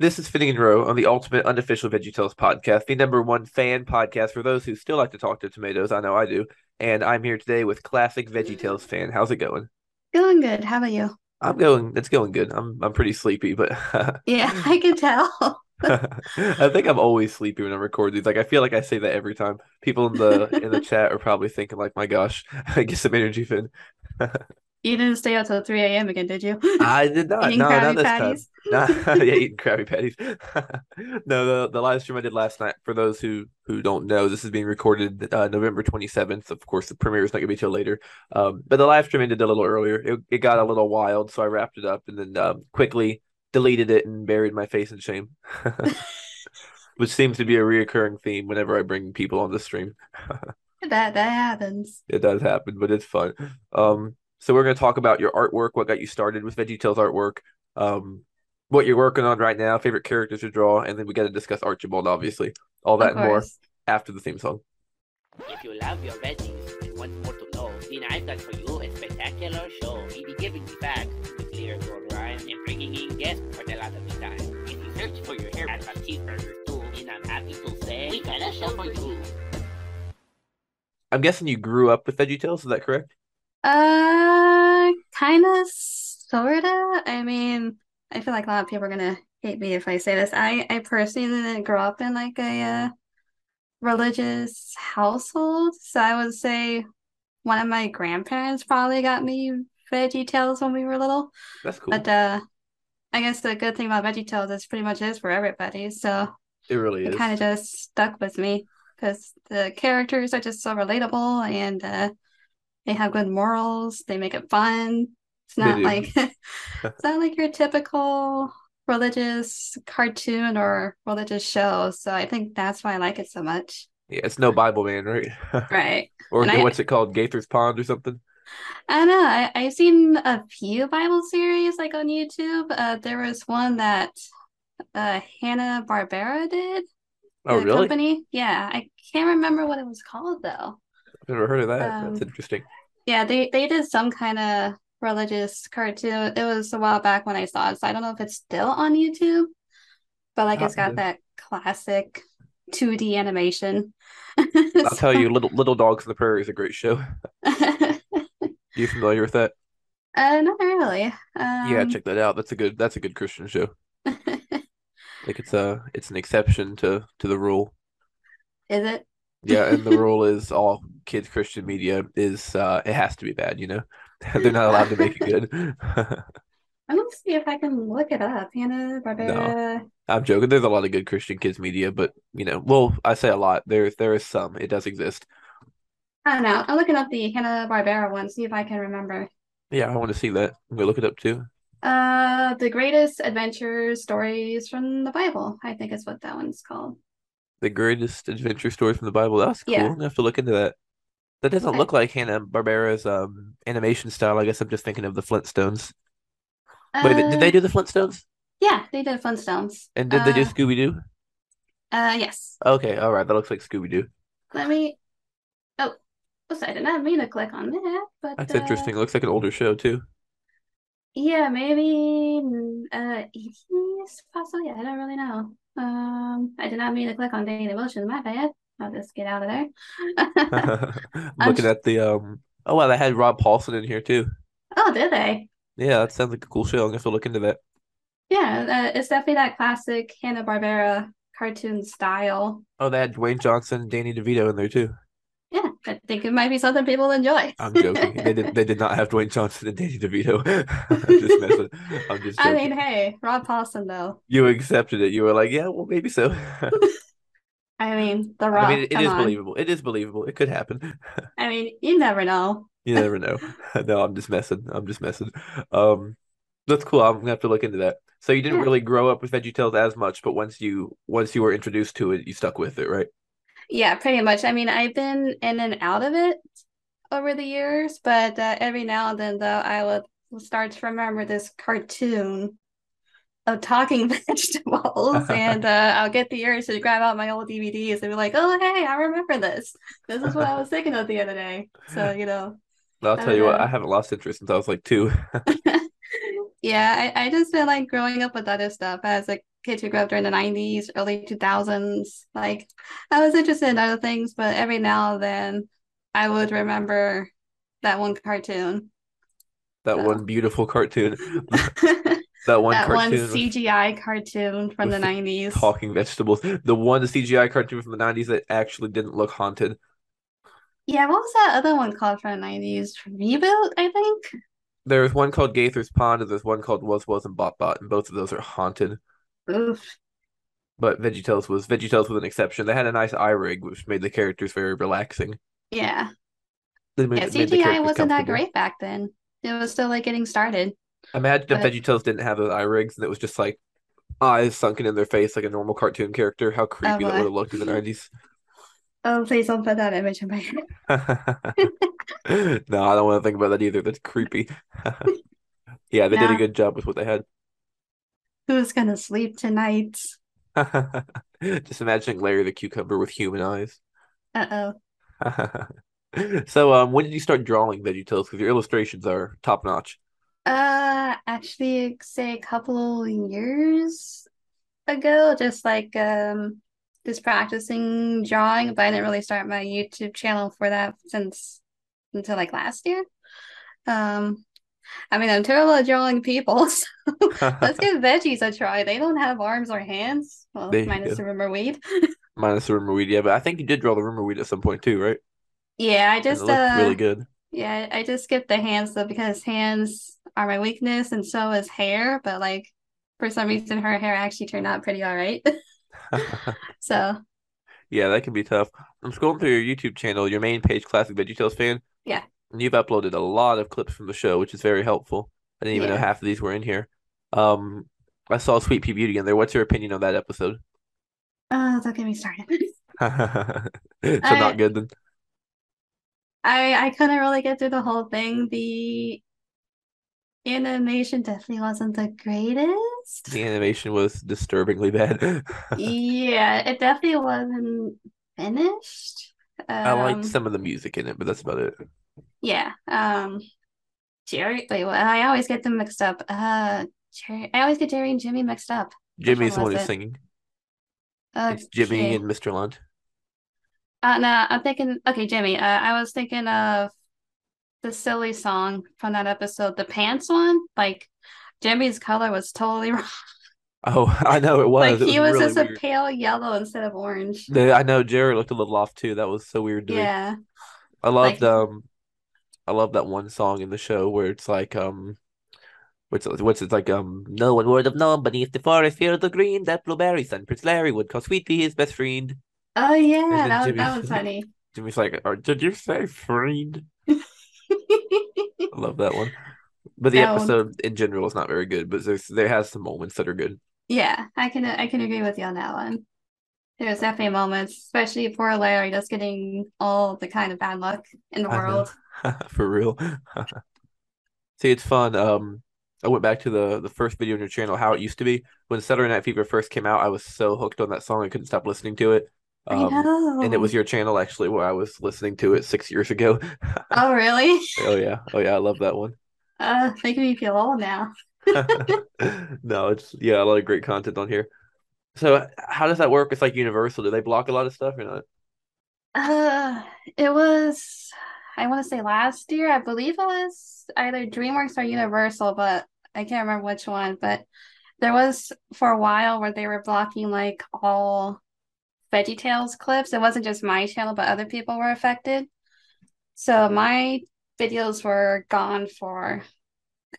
This is Fitting in Row on the Ultimate Unofficial VeggieTales podcast, the number one fan podcast for those who still like to talk to tomatoes. I know I do. And I'm here today with classic VeggieTales fan. How's it going? Going good. How about you? I'm going. It's going good. I'm I'm pretty sleepy, but Yeah, I can tell. I think I'm always sleepy when I record these. Like I feel like I say that every time. People in the in the chat are probably thinking like, "My gosh, I get some energy, Finn." You didn't stay out till 3 a.m. again, did you? I did not. Eating no, not Krabby this Patties? time. Nah, yeah, eating Krabby Patties. no, the the live stream I did last night. For those who who don't know, this is being recorded uh, November 27th. Of course, the premiere is not going to be till later. Um, but the live stream ended a little earlier. It, it got a little wild, so I wrapped it up and then um, quickly deleted it and buried my face in shame. Which seems to be a reoccurring theme whenever I bring people on the stream. That that happens. It does happen, but it's fun. Um, so we're going to talk about your artwork, what got you started with VeggieTales artwork, um, what you're working on right now, favorite characters to draw, and then we got to discuss Archibald, obviously. All that and more after the theme song. If you love your veggies and want more to know, then I've got for you a spectacular show. We'll be giving you facts the clear gold rhyme and bringing in guests for the lot of the time. If you search for your hair at a cheeseburger too, then I'm happy to say we got a show for you. I'm guessing you grew up with VeggieTales, is that correct? Uh, kind of, sorta. I mean, I feel like a lot of people are gonna hate me if I say this. I I personally didn't grow up in like a uh, religious household, so I would say one of my grandparents probably got me VeggieTales when we were little. That's cool. But uh, I guess the good thing about VeggieTales is pretty much is for everybody. So it really it is. kind of just stuck with me because the characters are just so relatable and uh, they have good morals. They make it fun. It's not like it's not like your typical religious cartoon or religious show. So I think that's why I like it so much. Yeah, it's no Bibleman, right? Right. or I- what's it called? Gaither's Pond or something? I don't know. I, I've seen a few Bible series like on YouTube. Uh, there was one that uh, Hanna Barbera did. Oh, really? Company. Yeah, I can't remember what it was called though. I've never heard of that. Um, That's interesting. Yeah, they they did some kind of religious cartoon. It was a while back when I saw it, so I don't know if it's still on YouTube. But like it's got that classic 2D animation. I'll tell you, Little Little Dogs in the Prairie is a great show. You familiar with that? uh, not really. Yeah, Um, check that out. That's a good that's a good Christian show. Like it's a it's an exception to to the rule. is it? Yeah, and the rule is all kids Christian media is uh it has to be bad, you know. They're not allowed to make it good. I'm gonna see if I can look it up. Hanna Barbera. I'm joking. There's a lot of good Christian kids media, but you know, well, I say a lot. There there is some. It does exist. I don't know. I'm looking up the Hanna Barbera one. See if I can remember. Yeah, I want to see that. I'm gonna look it up too. Uh, the greatest adventure stories from the Bible. I think is what that one's called. The greatest adventure story from the Bible. That's cool. Yeah. I'm gonna have to look into that. That doesn't look like Hanna Barbera's um animation style. I guess I'm just thinking of the Flintstones. Wait, did they Uh, do the Flintstones? Yeah, they did Flintstones. And did they do Uh, Scooby Doo? uh, yes. Okay, all right. That looks like Scooby Doo. Let me. Oh, oops, I did not mean to click on that, but That's uh, interesting. It looks like an older show too. yeah, maybe mm, uh, ETs possibly. I don't really know. Um, I did not mean to click on Daily Motion. My bad. I'll just get out of there. Looking at the um. Oh wow, they had Rob Paulsen in here too. Oh, did they? Yeah, that sounds like a cool show. I'm gonna have to look into that. Yeah, uh, it's definitely that classic Hanna-Barbera cartoon style. Oh, they had Dwayne Johnson, Danny DeVito in there too. I think it might be something people enjoy. I'm joking. They did. They did not have Dwayne Johnson and Danny DeVito. I'm just messing. I'm just I mean, hey, Rob Paulsen though. You accepted it. You were like, yeah, well, maybe so. I mean, The Rock. I mean, it come is on. believable. It is believable. It could happen. I mean, you never know. You never know. No, I'm just messing. I'm just messing. Um, that's cool. I'm gonna have to look into that. So you didn't Yeah. really grow up with VeggieTales as much, but once you once you were introduced to it, you stuck with it, right? Yeah, pretty much. I mean, I've been in and out of it over the years, but uh, every now and then, though, I would start to remember this cartoon of talking vegetables, and uh, I'll get the urge to grab out my old DVDs and be like, "Oh, hey, I remember this. This is what I was thinking of the other day." So, you know, I'll tell you what, I haven't lost interest since I was like two. Yeah, I, I just feel like growing up with other stuff as a kids who grew up during the 90s, early 2000s. Like, I was interested in other things, but every now and then I would remember that one cartoon. That So. one beautiful cartoon. that That one one cartoon with CGI cartoon from the the 90s. talking vegetables. The one CGI cartoon from the 90s that actually didn't look haunted. Yeah, what was that other one called from the 90s? Reboot, I think. There's one called Gaither's Pond, and there's one called Was Was and Bot Bot, and both of those are haunted. Oof. But VeggieTales was VeggieTales was an exception. They had a nice eye rig, which made the characters very relaxing. Yeah. Made, Yeah, CGI wasn't that great back then. It was still like getting started. Imagine if But- VeggieTales didn't have those eye rigs, and it was just like eyes sunken in their face like a normal cartoon character. How creepy that would have looked in the 90s. Oh, please don't put that image in my head. No, I don't want to think about that either. That's creepy. Yeah, they did a good job with what they had. Who's gonna sleep tonight? Just imagining Larry the Cucumber with human eyes. Uh-oh. So, um, when did you start drawing VeggieTales? Because your illustrations are top notch. Uh, actually, say a couple years ago, just like um, just practicing drawing, but I didn't really start my YouTube channel for that since until like last year. Um, I mean, I'm terrible at drawing people, so let's give veggies a try. They don't have arms or hands. Well, There minus the rumor weed. Minus the rumor weed, yeah, but I think you did draw the rumor weed at some point too, right? Yeah, I just uh, really good. Yeah, I just skipped the hands though because hands are my weakness and so is hair, but like for some reason her hair actually turned out pretty all right. So, Yeah, that can be tough. I'm scrolling through your YouTube channel, your main page, Classic VeggieTales Fan. Yeah. And you've uploaded a lot of clips from the show, which is very helpful. I didn't even know half of these were in here. Um, I saw Sweet Pea Beauty in there. What's your opinion on that episode? uh, don't get me started. So I- not good then. I I couldn't really get through the whole thing. The animation definitely wasn't the greatest. The animation was disturbingly bad. Yeah, it definitely wasn't finished. I Um, liked some of the music in it, but that's about it. Yeah. Um, Jerry. Wait, well, I always get them mixed up. Uh, Jerry. I always get Jerry and Jimmy mixed up. Jimmy's the one who's it? singing. It's Jimmy Okay. and Mr. Lunt. Uh, no, I'm thinking. Okay, Jimmy. Uh, I was thinking of the silly song from that episode, the pants one. Like Jimmy's color was totally wrong. Oh, I know it was. Like It he was really just a pale yellow instead of orange. I know Jerry looked a little off too. That was so weird to me. Yeah. I loved Like- um I love that one song in the show where it's like um what's it, what's it like um no one would have known beneath the forest of the green that blueberry son Prince Larry would call Sweet Pea his best friend. Oh yeah, that Jimmy- that was funny. Jimmy's like, did you say friend? I love that one. But the That one- episode in general is not very good, but there's there has some moments that are good. Yeah, I can I can agree with you on that one. There's definitely moments, especially for Larry, just getting all the kind of bad luck in the I know. For real. See, it's fun. Um, I went back to the the first video on your channel, how it used to be. When Saturday Night Fever first came out, I was so hooked on that song I couldn't stop listening to it. I Um, know. and it was your channel actually where I was listening to it six years ago. Oh really? Oh yeah, oh yeah, I love that one. Uh, making me feel old now. No, it's yeah, a lot of great content on here. So how does that work? It's like Universal. Do they block a lot of stuff or not? Uh, it was, I want to say last year. I believe it was either DreamWorks or Universal, but I can't remember which one. But there was for a while where they were blocking like all VeggieTales clips. It wasn't just my channel, but other people were affected. So my videos were gone for,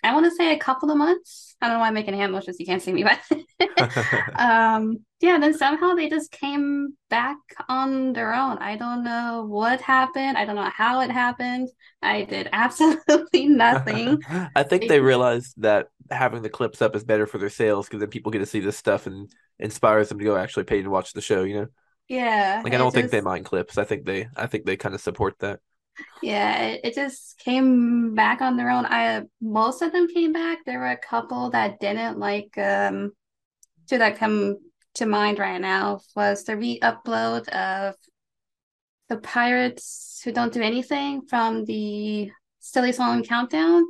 I want to say a couple of months. I don't know why I'm making hand motions. You can't see me, but um yeah then somehow they just came back on their own i don't know what happened i don't know how it happened i did absolutely nothing I think they realized that having the clips up is better for their sales because then people get to see this stuff and inspires them to go actually pay to watch the show, you know? yeah Like I don't think they mind clips. I think they I think they kind of support that. Yeah it, it just came back on their own i most of them came back there were a couple that didn't like um two that come to mind right now was the re-upload of the pirates who don't do anything from the silly song countdown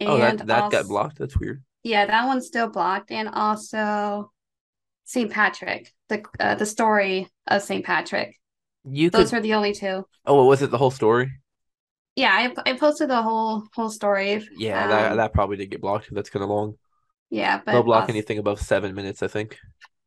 Oh, that And that got blocked. That's weird. Yeah, that one's still blocked. And also St. Patrick, the uh, the story of St. Patrick. You Those could. are the only two. Oh, was it the whole story? Yeah, I I posted the whole whole story. Yeah, that Um, that probably did get blocked. That's kind of long. Yeah, but They'll block also- anything above seven minutes, I think.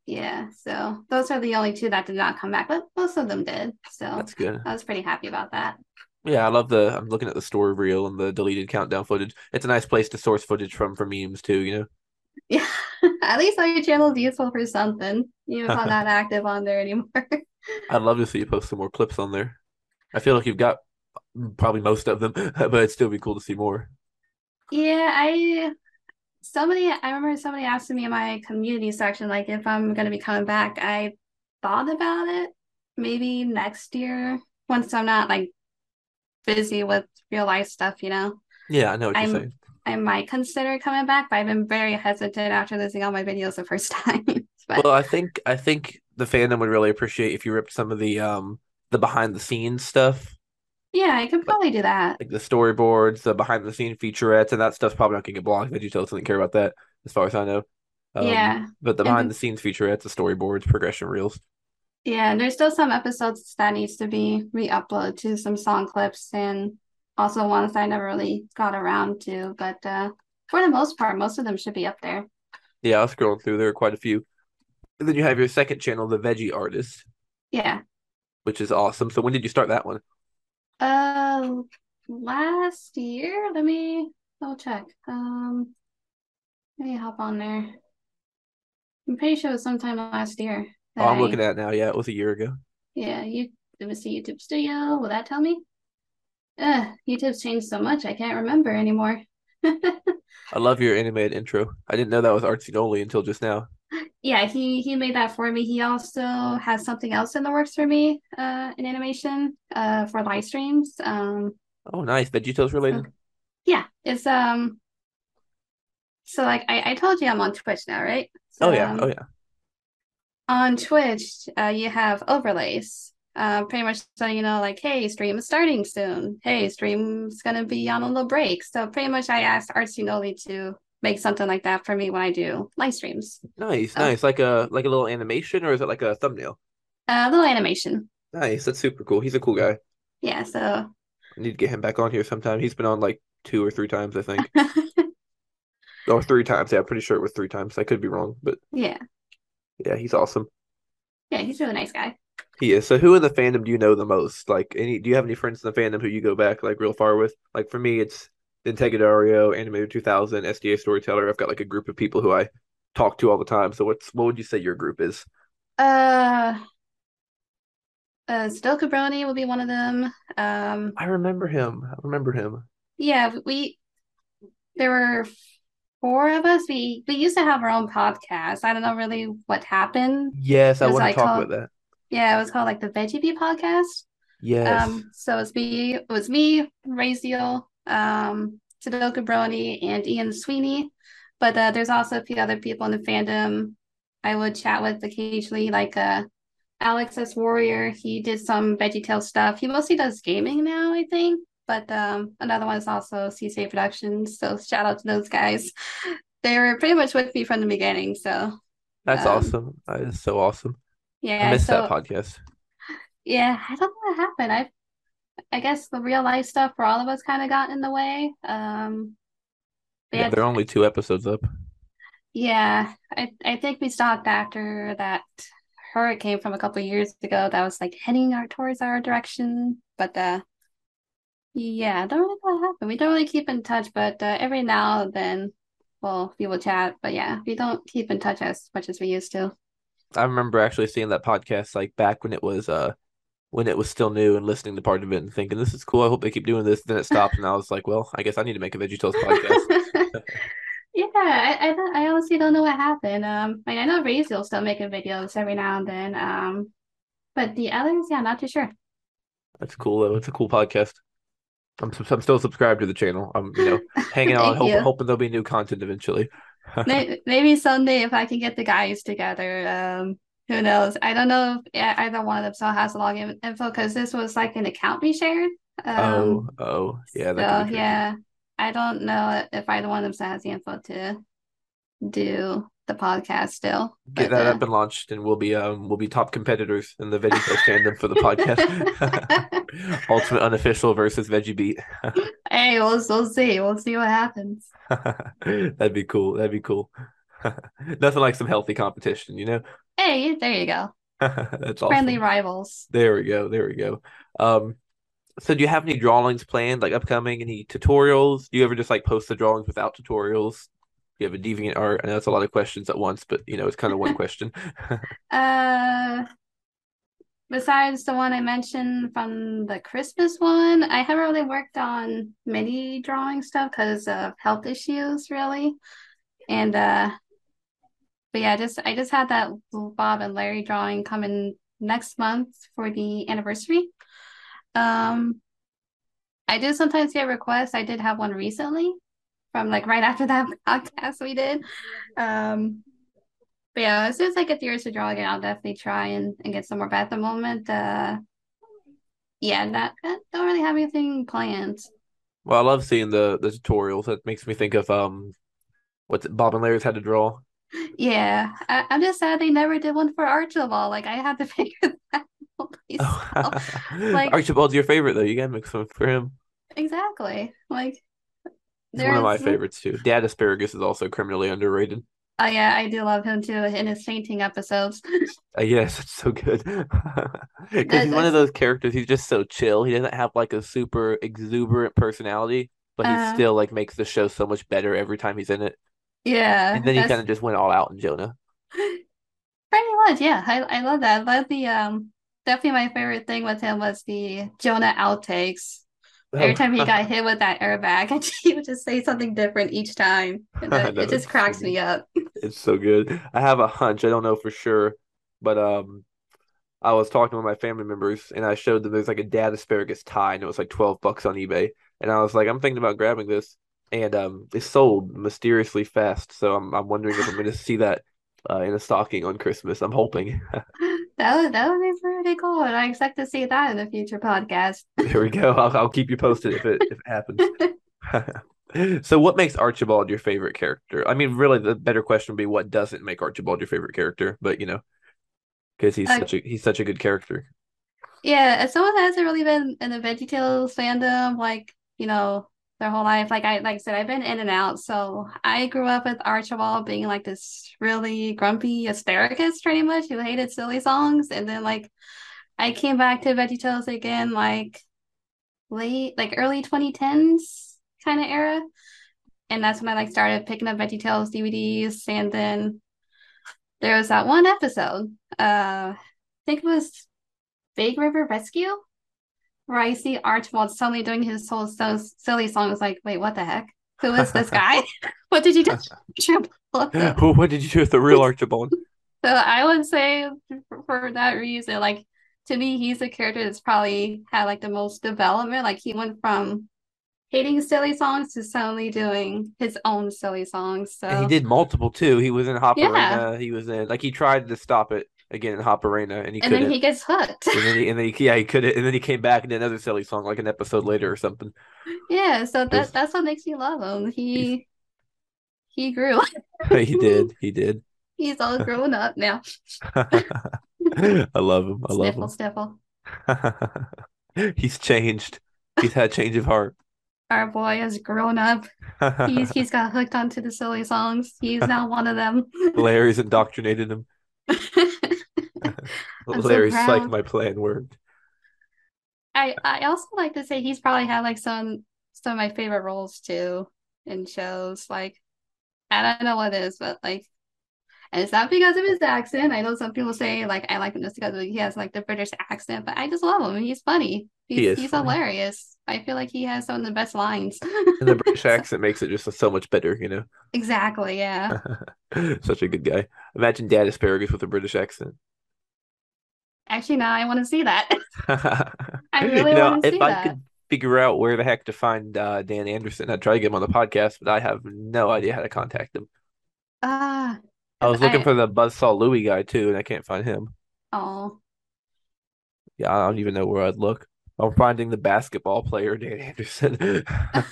Yeah, so those are the only two that did not come back, but most of them did. So That's good. I was pretty happy about that. Yeah, I love the. I'm looking at the story reel and the deleted countdown footage. It's a nice place to source footage from for memes too. You know. Yeah, at least our channel is useful for something, even if I'm not active on there anymore. I'd love to see you post some more clips on there. I feel like you've got probably most of them, but it'd still be cool to see more. Yeah, I somebody I remember somebody asking me in my community section like if I'm gonna be coming back. I thought about it maybe next year once I'm not like busy with real life stuff, you know. Yeah, I know what you're I'm- saying. I might consider coming back, but I've been very hesitant after losing all my videos the first time. But Well, I think I think the fandom would really appreciate if you ripped some of the um the behind the scenes stuff, yeah, I could probably do that. like the storyboards, the behind the scene featurettes, and that stuff's probably not gonna get blocked. VeggieTales doesn't care about that, as far as I know. Um, Yeah. But the behind then- the scenes featurettes, the storyboards, progression reels. Yeah, and there's still some episodes that needs to be re-uploaded to some song clips and also ones that I never really got around to. But uh, for the most part, most of them should be up there. Yeah, I was scrolling through. There are quite a few. And then you have your second channel, the Veggie Artist, Yeah. which is awesome. So when did you start that one? Uh, last year, let me double check. Um, let me hop on there. I'm pretty sure it was sometime last year. Oh, I'm that looking at it now. Yeah, it was a year ago. Yeah, you let me see YouTube Studio. Will that tell me? Uh, YouTube's changed so much I can't remember anymore. I love your animated intro. I didn't know that was Artsy Noli until just now. Yeah, he he made that for me. He also has something else in the works for me, uh, in animation, uh, for live streams. Um, Oh, nice. VeggieTales related. yeah, it's um. So like I I told you I'm on Twitch now, right? So, Oh yeah. um, Oh yeah. on Twitch, uh, you have overlays. Uh, pretty much so you know, like, hey, stream is starting soon. Hey, stream's gonna be on a little break. So pretty much, I asked Artsy Noli to make something like that for me when I do live streams. Nice, Oh. nice. Like a like a little animation, or is it like a thumbnail? A little animation. Nice. That's super cool. He's a cool guy. Yeah. So I need to get him back on here sometime. He's been on like two or three times, I think. or three times. Yeah, I'm pretty sure it was three times. I could be wrong, but yeah, yeah, he's awesome. yeah, he's a really nice guy. He is. So who in the fandom do you know the most? Like any do you have any friends in the fandom who you go back like real far with? Like for me it's Nintendo Dario, Animator 2000, SDA Storyteller. I've got like a group of people who I talk to all the time. So what's what would you say your group is? Uh, uh, Sudoku Brony will be one of them. Um, I remember him. I remember him. yeah, we there were four of us. We we used to have our own podcast. I don't know really what happened. Yes, I It was want to like talk called- about that. Yeah, it was called like the Veggie Beat podcast. Yes. Um, so it's me, it was me, Raziel, um, Sudoku Brony, and Ian Sweeney. But uh, there's also a few other people in the fandom I would chat with occasionally, like uh, Alex S. Warrior. He did some VeggieTale stuff. He mostly does gaming now, I think. But um, another one is also CC Productions. So shout out to those guys. They were pretty much with me from the beginning. So That's um, awesome. That is so awesome. yeah, I missed so that podcast. Yeah, I don't know what happened. I I guess the real life stuff for all of us kind of got in the way. Um, Yeah, had- there are only two episodes up. yeah, I I think we stopped after that hurricane from a couple of years ago that was like heading our towards our direction. But uh, yeah, I don't really know what happened. We don't really keep in touch, but uh, every now and then, well, we will chat. But yeah, we don't keep in touch as much as we used to. I remember actually seeing that podcast like back when it was uh when it was still new and listening to part of it and thinking this is cool. I hope they keep doing this. Then it stopped and I was like, well, I guess I need to make a VeggieTales podcast. Yeah, I, I I honestly don't know what happened. Um, like I know Razy will still making videos every now and then. Um, but the others, yeah, not too sure. That's cool though. It's a cool podcast. I'm I'm still subscribed to the channel. I'm you know hanging out, hope, hoping there'll be new content eventually. Maybe, maybe someday if I can get the guys together, um, who knows? I don't know if either one of them still has the login info because this was like an account we shared. Um, oh, oh, yeah, so yeah, I don't know if either one of them still has the info to do the podcast still. Get But, that uh, up and launched, and we'll be um we'll be top competitors in the Veggie fandom for the podcast. Ultimate unofficial versus Veggie Beat. hey, we'll we'll see. We'll see what happens. That'd be cool. That'd be cool. Nothing like some healthy competition, you know? Hey, there you go. That's awesome. Friendly rivals. There we go. There we go. Um, so do you have any drawings planned, like upcoming, any tutorials? Do you ever just like post the drawings without tutorials? Do you have a deviant art? I know it's a lot of questions at once, but you know, it's kind of one question. Uh, besides the one I mentioned from the Christmas one, I haven't really worked on mini drawing stuff because of health issues, really. And uh, but yeah, just I just had that Bob and Larry drawing coming next month for the anniversary. Um, I do sometimes get requests. I did have one recently from like right after that podcast we did. Um, but yeah, as soon as I get the urge to draw again, I'll definitely try and, and get some more. But at the moment, uh, yeah, not, not don't really have anything planned. Well, I love seeing the the tutorials. That makes me think of um, what's it, Bob and Larry's had to draw. Yeah, I, I'm just sad they never did one for Archibald. Like I had to figure that out myself. Like- Archibald's your favorite though. You gotta make some for him. Exactly. Like He's one of my favorites too. Dad Asparagus is also criminally underrated. Oh yeah, I do love him too in his fainting episodes. Uh, yes, it's so good. Because he's one of those characters. He's just so chill. He doesn't have like a super exuberant personality, but he Uh-huh. still like makes the show so much better every time he's in it. Yeah, And then he kind of just went all out in Jonah. Pretty much, yeah. I I love that. Love the um definitely my favorite thing with him was the Jonah outtakes. Every time he got hit with that airbag, he would just say something different each time. And it, just cracks so me up. It's so good. I have a hunch. I don't know for sure, but um, I was talking with my family members and I showed them there's like a dad asparagus tie and it was like 12 bucks on eBay. And I was like, I'm thinking about grabbing this. And um, it sold mysteriously fast. So I'm I'm wondering if I'm going to see that uh, in a stocking on Christmas. I'm hoping. That would that would be pretty cool. And I expect to see that in a future podcast. There we go. I'll, I'll keep you posted if it if it happens. So, what makes Archibald your favorite character? I mean, really, the better question would be what doesn't make Archibald your favorite character? But you know, because he's such a he's such a good character. Yeah, as someone that hasn't really been in the VeggieTales fandom, like, you know, their whole life, like I like I said, I've been in and out. So I grew up with Archibald being like this really grumpy asparagus, pretty much, who hated silly songs. And then like I came back to VeggieTales again, like late, like early 2010s kind of era. And that's when I like started picking up VeggieTales DVDs. And then there was that one episode, uh, I think it was Big River Rescue, where I see Archibald suddenly doing his whole so silly song. Like, wait, what the heck? Who is this guy? what did you do? Archibald? what did you do with the real Archibald? So I would say for, that reason, like to me, he's a character that's probably had like the most development. Like he went from hating silly songs to suddenly doing his own silly songs. So And he did multiple too. He was in Hop Yeah. Arena. He was in like he tried to stop it again in Hopperena, and he and couldn't. then he gets hooked. and then he, and then he, yeah, he couldn't. And then he came back and did another silly song like an episode later or something. Yeah, so that that's what makes me love him. He he grew. he did. He did. He's all grown up now. I love him. I love Sniffle, him. sniffle. He's changed. He's had change of heart. Our boy has grown up. He's he's got hooked onto the silly songs. He's now one of them. Larry's indoctrinated him. I'm so Larry's like my plan worked. I I also like to say he's probably had like some some of my favorite roles too in shows. Like I don't know what it is, but like and it's not because of his accent. I know some people say like I like him just because he has like the British accent, but I just love him. He's funny. He's He he's funny. hilarious. I feel like he has some of the best lines. And the British accent makes it just so much better, you know. Exactly, yeah. Such a good guy. Imagine Dad Asparagus with a British accent. Actually, now I want to see that. I really wanna if see I that. could figure out where the heck to find uh, Dan Anderson, I'd try to get him on the podcast, but I have no idea how to contact him. Ah, I was looking I- for the Buzzsaw Louie guy too, and I can't find him. oh, Yeah, I don't even know where I'd look. I'm finding the basketball player Dan Anderson.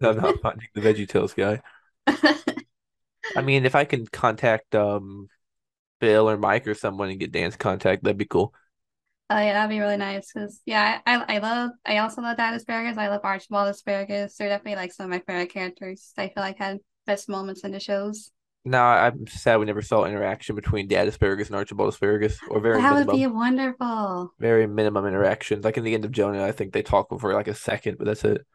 I'm not finding the VeggieTales guy. I mean, if I can contact um Bill or Mike or someone and get Dan's contact, that'd be cool. Oh yeah, that'd be really nice. Cause yeah, I, I love I also love Dad asparagus. I love Archibald asparagus. They're definitely like some of my favorite characters. I feel like had best moments in the shows. No, I'm sad we never saw interaction between Dad Asparagus and Archibald Asparagus, or very That would minimum, be wonderful. very minimum interactions. Like in the end of Jonah, I think they talk for like a second, but that's it.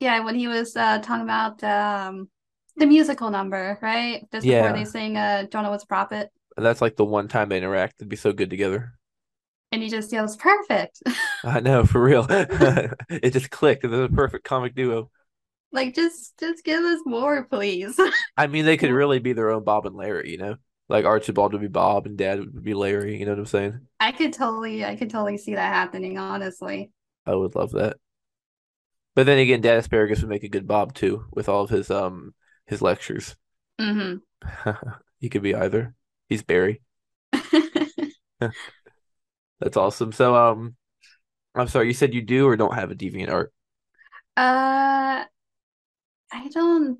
Yeah, when he was uh talking about um the musical number, right? Just before they Yeah, sing uh Jonah was a prophet. and that's like the one time they interact. They'd be so good together. And he just yells, perfect. I know, for real. It just clicked. They're a perfect comic duo. Like just just give us more, please. I mean, they could really be their own Bob and Larry, you know? Like Archibald would be Bob and Dad would be Larry, you know what I'm saying? I could totally I could totally see that happening, honestly. I would love that. But then again, Dad Asparagus would make a good Bob too, with all of his um his lectures. hmm He could be either. He's Barry. That's awesome. So um I'm sorry, you said you do or don't have a deviant art. Uh I don't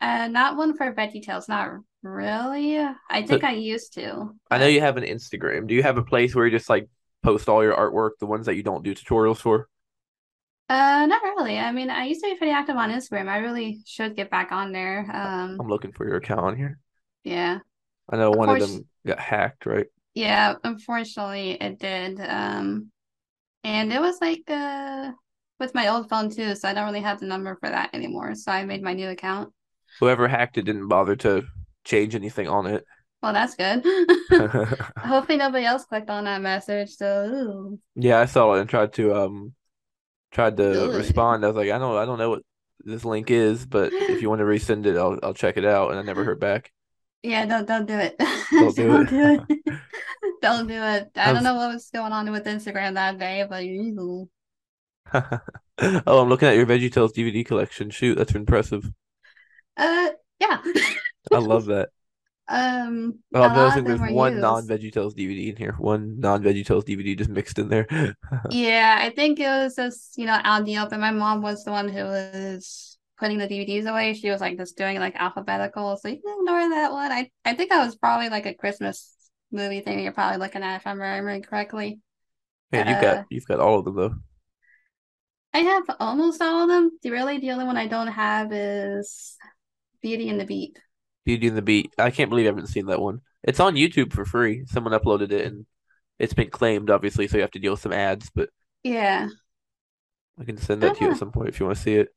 uh not one for VeggieTales, not really. I think I used to, I know you have an Instagram. Do you have a place where you just like post all your artwork, the ones that you don't do tutorials for? Uh not really. I mean, I used to be pretty active on Instagram. I really should get back on there. Um I'm looking for your account on here. yeah. I know one of them got hacked, right? yeah, unfortunately it did. Um and it was like uh with my old phone too, so I don't really have the number for that anymore. So I made my new account. Whoever hacked it didn't bother to change anything on it. Well, that's good. Hopefully nobody else clicked on that message. So, Yeah, I saw it and tried to um tried to ooh. respond. I was like, I don't I don't know what this link is, but if you want to resend it, I'll I'll check it out. And I never heard back. Yeah, don't don't do it. Don't do Don't do it. Don't do it. I don't know what was going on with Instagram that day, but ew. Oh, I'm looking at your VeggieTales DVD collection. Shoot, that's impressive. uh yeah. I love that. Um Oh, I'm noticing there's one used. non-VeggieTales DVD in here. One non-VeggieTales DVD just mixed in there. Yeah, I think it was just, you know, out in the open. My mom was the one who was putting the DVDs away. She was like just doing like alphabetical, so you can ignore that one. I I think that was probably like a Christmas movie thing you're probably looking at if I'm remembering correctly. Man, you've Uh got you've got all of them though. I have almost all of them. The really the only one I don't have is Beauty and the Beat. Beauty and the Beat. I can't believe I haven't seen that one. It's on YouTube for free. Someone uploaded it and it's been claimed, obviously, so you have to deal with some ads, but Yeah. I can send that to you at some point if you want to see it.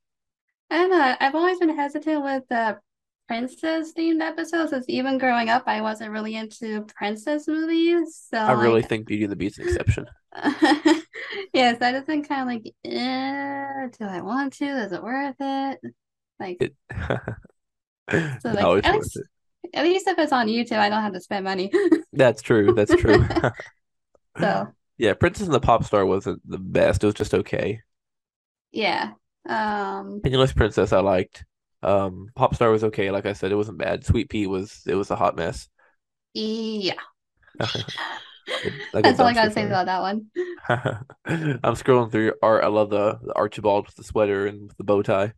I don't know. I've always been hesitant with the princess themed episodes. As even growing up, I wasn't really into princess movies. So I really like think Beauty and the Beat's an exception. yes, I just been kind of like, eh, do I want to? Is it worth it? Like It so like it's at least at least if it's on YouTube, I don't have to spend money. That's true. That's true. So Yeah, Princess and the Pop Star wasn't the best. It was just okay. yeah. Um Penniless Princess I liked. Um, Pop Star was okay. Like I said, it wasn't bad. Sweet Pea was it was a hot mess. yeah. Like That's all I gotta say about that one. I'm scrolling through art. I love the, the Archibald with the sweater and with the bow tie.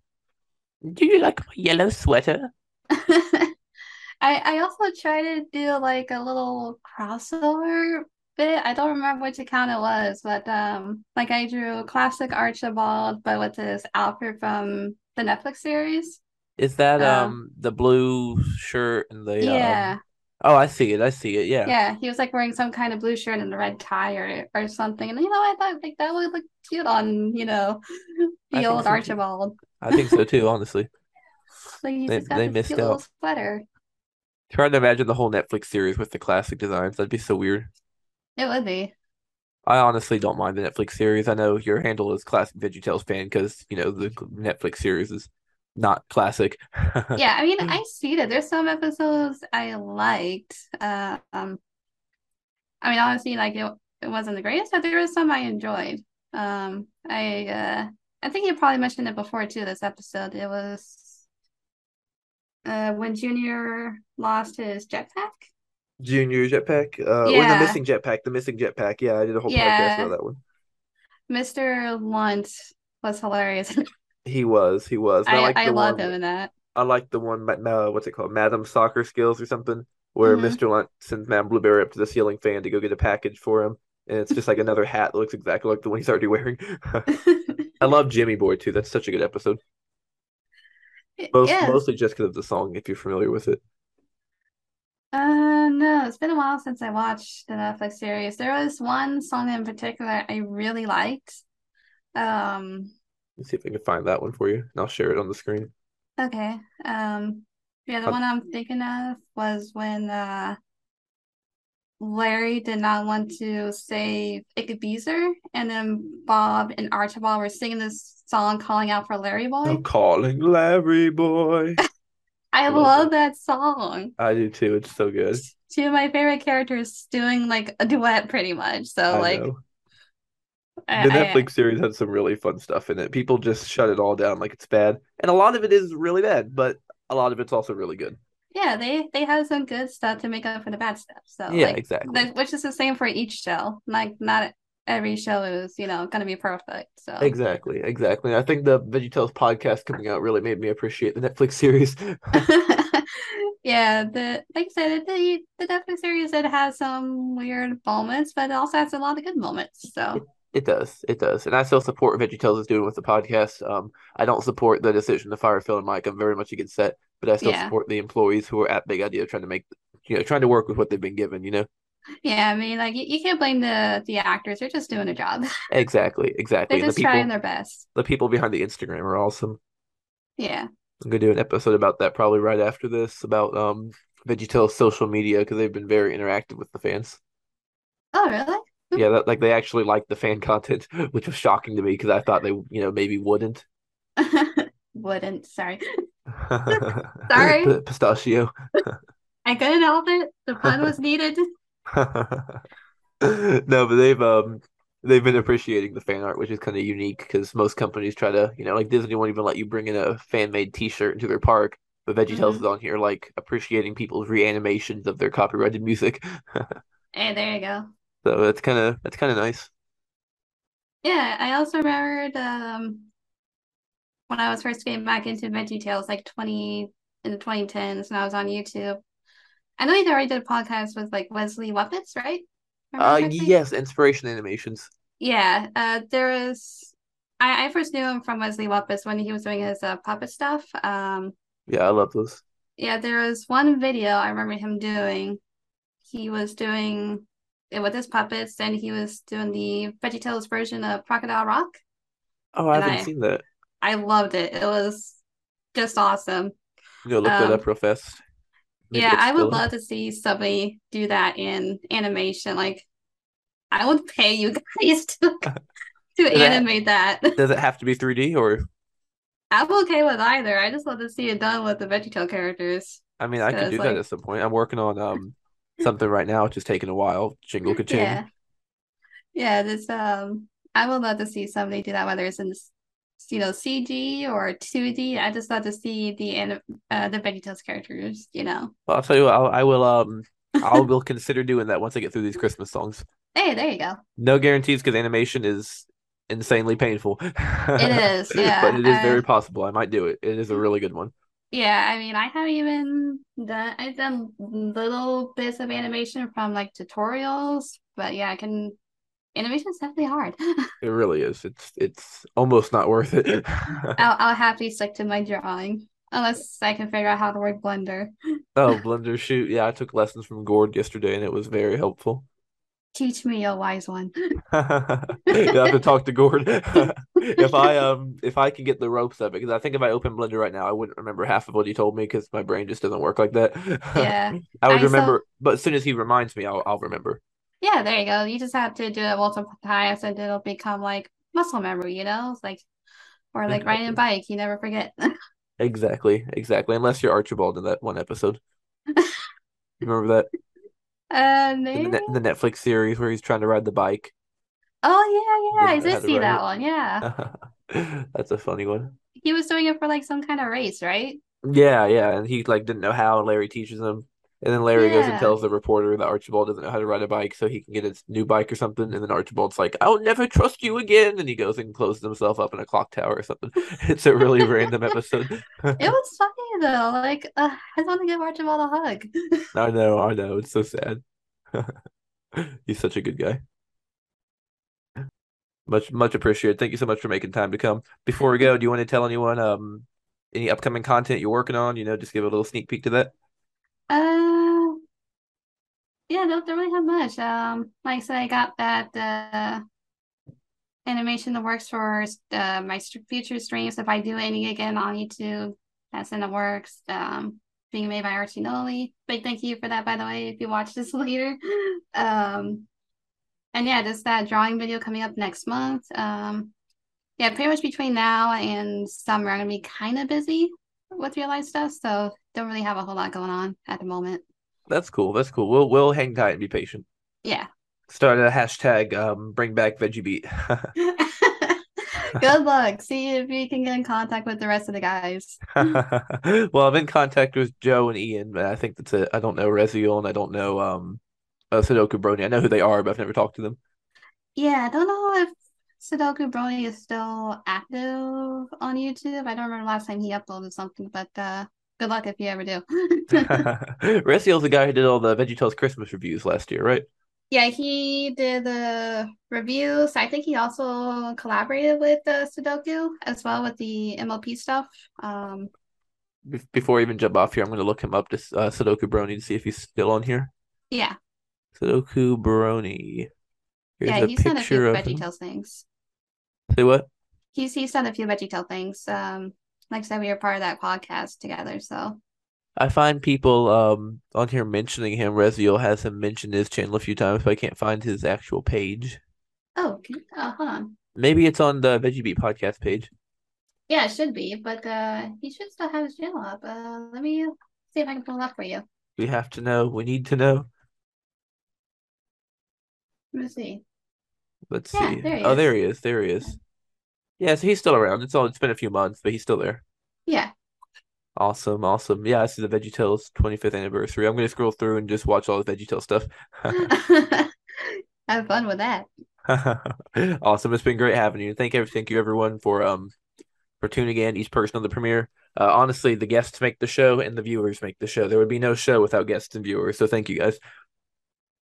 Do you like my yellow sweater? I I also try to do like a little crossover bit. I don't remember which account it was, but um like I drew classic Archibald, but with this outfit from the Netflix series. Is that Uh um the blue shirt and the yeah. um? Oh, I see it. I see it. Yeah, Yeah, he was like wearing some kind of blue shirt and a red tie or or something. And you know, I thought like that would look cute on, you know, the think old too. Archibald. I think so too. Honestly, They just got they this missed cute little out. sweater. Trying to imagine the whole Netflix series with the classic designs. That'd be so weird. It would be. I honestly don't mind the Netflix series. I know your handle is classic VeggieTales fan because you know the Netflix series is not classic. Yeah, I mean, I see that there's some episodes I liked. Uh, um, I mean, honestly, like it, it wasn't the greatest, but there was some I enjoyed. Um, I uh, I think you probably mentioned it before too. This episode, it was uh when Junior lost his jetpack. Junior jetpack. Uh, or the missing jetpack. The missing jetpack. Yeah, I did a whole podcast yeah. about that one. Mr. Lunt was hilarious. He was. He was. And I I like I love one. him in that. I like the one, ma- what's it called, Madam Soccer Skills or something, where hmm Mr. Lunt sends Madam Blueberry up to the ceiling fan to go get a package for him, and it's just like another hat that looks exactly like the one he's already wearing. I love Jimmy Boy too. That's such a good episode. Most Yes. mostly just because of the song, if you're familiar with it. Uh, no, it's been a while since I watched the Netflix series. There was one song in particular I really liked. Um, Let's see if I can find that one for you, and I'll share it on the screen. okay. Um, yeah, the one I'm thinking of was when uh Larry did not want to save Ichabeezer, and then Bob and Archibald were singing this song calling out for Larry Boy. I'm calling Larry Boy. I I love that song. I do too. It's so good. Two of my favorite characters doing like a duet pretty much. So I like know. The I, I Netflix series had some really fun stuff in it. People just shut it all down like it's bad. And a lot of it is really bad, but a lot of it's also really good. Yeah, they they have some good stuff to make up for the bad stuff. So Yeah, like exactly. that, which is the same for each show. Like not every show is, you know, gonna be perfect. So Exactly, exactly. I think the VeggieTales podcast coming out really made me appreciate the Netflix series. yeah, the like I said, the the Netflix series it has some weird moments, but it also has a lot of good moments. So It does, it does. And I still support what VeggieTales is doing with the podcast. Um, I don't support the decision to fire Phil and Mike. I'm very much against that, but I still yeah. support the employees who are at Big Idea trying to make, you know, trying to work with what they've been given, you know? Yeah, I mean like you, you can't blame the the actors, they're just doing a job. Exactly, exactly. They're And the just trying people, their best. the people behind the Instagram are awesome. Yeah. I'm gonna do an episode about that probably right after this about um VeggieTales social media because they've been very interactive with the fans. Oh, really? Yeah, that, like they actually liked the fan content, which was shocking to me because I thought they, you know, maybe wouldn't. Wouldn't, sorry. Sorry. P- Pistachio. I couldn't help it. The pun was needed. No, but they've um they've been appreciating the fan art, which is kind of unique because most companies try to, you know, like Disney won't even let you bring in a fan-made T-shirt into their park, but VeggieTales is hmm on here like appreciating people's reanimations of their copyrighted music. Hey, there you go. So that's kind of that's kind of nice. Yeah, I also remembered um when I was first getting back into VeggieTales, like 20 in the 2010s, and I was on YouTube. I know you already did a podcast with like Wesley Wuppets, right? Remember Uh, yes, inspiration animations. Yeah, uh, there was. I, I first knew him from Wesley Wuppets when he was doing his uh, puppet stuff. Um, Yeah, I love those. yeah, there was one video I remember him doing. He was doing with his puppets, and he was doing the VeggieTales version of Crocodile Rock, Oh, I and haven't I seen that. I loved it. It was just awesome. Gonna that Um, up real fast. Maybe yeah, I would still. love to see somebody do that in animation. Like, I would pay you guys to to Does animate that. does it have to be 3D or? I'm okay with either. I just love to see it done with the VeggieTale characters. I mean, I could do that at some point. I'm working on um something right now, it's just taking a while. Jingle ka-ching. yeah, yeah. This um, I would love to see somebody do that, whether it's in you know CG or 2D. I just love to see the anim- uh the VeggieTales characters. You know. Well, I'll tell you what, I'll, I will um I will consider doing that once I get through these Christmas songs. Hey, there you go. No guarantees because animation is insanely painful. It is, yeah. But it is Uh, very possible. I might do it. It is a really good one. Yeah, I mean, I haven't even done, I've done little bits of animation from like tutorials, but yeah, I can, animation's definitely hard. It really is. It's it's almost not worth it. I'll, I'll happily stick to my drawing unless I can figure out how to work Blender. Oh, Blender shoot. Yeah, I took lessons from Gord yesterday and it was very helpful. Teach me, a wise one. You have to talk to gordon If I um if I can get the ropes of it, because I think if I open Blender right now, I wouldn't remember half of what he told me because my brain just doesn't work like that. Yeah, I would I saw, remember, but as soon as he reminds me, I'll I'll remember. yeah, there you go. You just have to do it multiple times and it'll become like muscle memory, you know? It's like, or like riding a bike, you never forget. Exactly, exactly. Unless you're Archibald in that one episode. You remember that Uh, the maybe? in the Netflix series where he's trying to ride the bike, Oh, yeah, yeah, I doesn't know how did see that one. Yeah. That's a funny one. He was doing it for like some kind of race, right? Yeah, yeah, and he like didn't know how, Larry teaches him. And then Larry goes and tells the reporter that Archibald doesn't know how to ride a bike, so he can get his new bike or something. And then Archibald's like, "I'll never trust you again," and he goes and closes himself up in a clock tower or something. It's a really random episode. It was funny though. Like, uh, I just want to give Archibald a hug. I know, I know. It's so sad. He's such a good guy. Much, much appreciated. Thank you so much for making time to come. Before we go, do you want to tell anyone um any upcoming content you're working on? You know, just give a little sneak peek to that. Uh, yeah, don't, don't really have much. Um, like I said, I got that uh animation that works for uh my future streams. If I do any again on YouTube, that's in the works. Um, being made by Artsy Noli. Big thank you for that, by the way, if you watch this later. Um, and yeah, just that drawing video coming up next month. Um, yeah, pretty much between now and summer, I'm gonna be kind of busy with real life stuff, so don't really have a whole lot going on at the moment. That's cool. That's cool. We'll we'll hang tight and be patient. Yeah. Start a hashtag um bring back veggie beat. Good luck. See if you can get in contact with the rest of the guys. well, I'm in contact with Joe and Ian, but I think that's it. I don't know Reziel and I don't know um uh, Sudoku Brony. I know who they are, but I've never talked to them. Yeah, I don't know if Sudoku Brony is still active on YouTube. I don't remember last time he uploaded something, but uh good luck if you ever do. Reziel's the guy who did all the VeggieTales Christmas reviews last year, right? Yeah, he did the reviews. I think he also collaborated with uh, Sudoku as well with the MLP stuff. Um, Be- before I even jump off here, I'm going to look him up to uh, Sudoku Brony to see if he's still on here. yeah, Sudoku Brony. Here's yeah, a he's done a few picture of him. VeggieTales things. Say what? He's he's done a few VeggieTale things. Um, like I said, we were part of that podcast together. So I find people um on here mentioning him. Reziel has him mention his channel a few times, but I can't find his actual page. oh, can, uh, hold on. Maybe it's on the Veggie Beat podcast page. Yeah, it should be, but uh, he should still have his channel up. Uh, let me see if I can pull it up for you. We have to know. We need to know. Let me see. Let's Yeah, see. there he oh, is. there he is. There he is. Yeah, so he's still around. It's all. It's been a few months, but he's still there. Yeah, Awesome, awesome. Yeah, this is the VeggieTales 25th anniversary. I'm gonna scroll through and just watch all the VeggieTales stuff. have fun with that. Awesome. It's been great having you. Thank you, thank you everyone for um for tuning in, each person on the premiere. Uh, honestly, the guests make the show and the viewers make the show. There would be no show without guests and viewers. So thank you guys.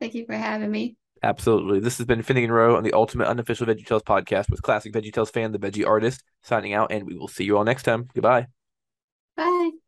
Thank you for having me. Absolutely. This has been Finnegan Row on the Ultimate Unofficial VeggieTales podcast with classic VeggieTales fan, the Veggie Artist, signing out, and we will see you all next time. Goodbye. Bye.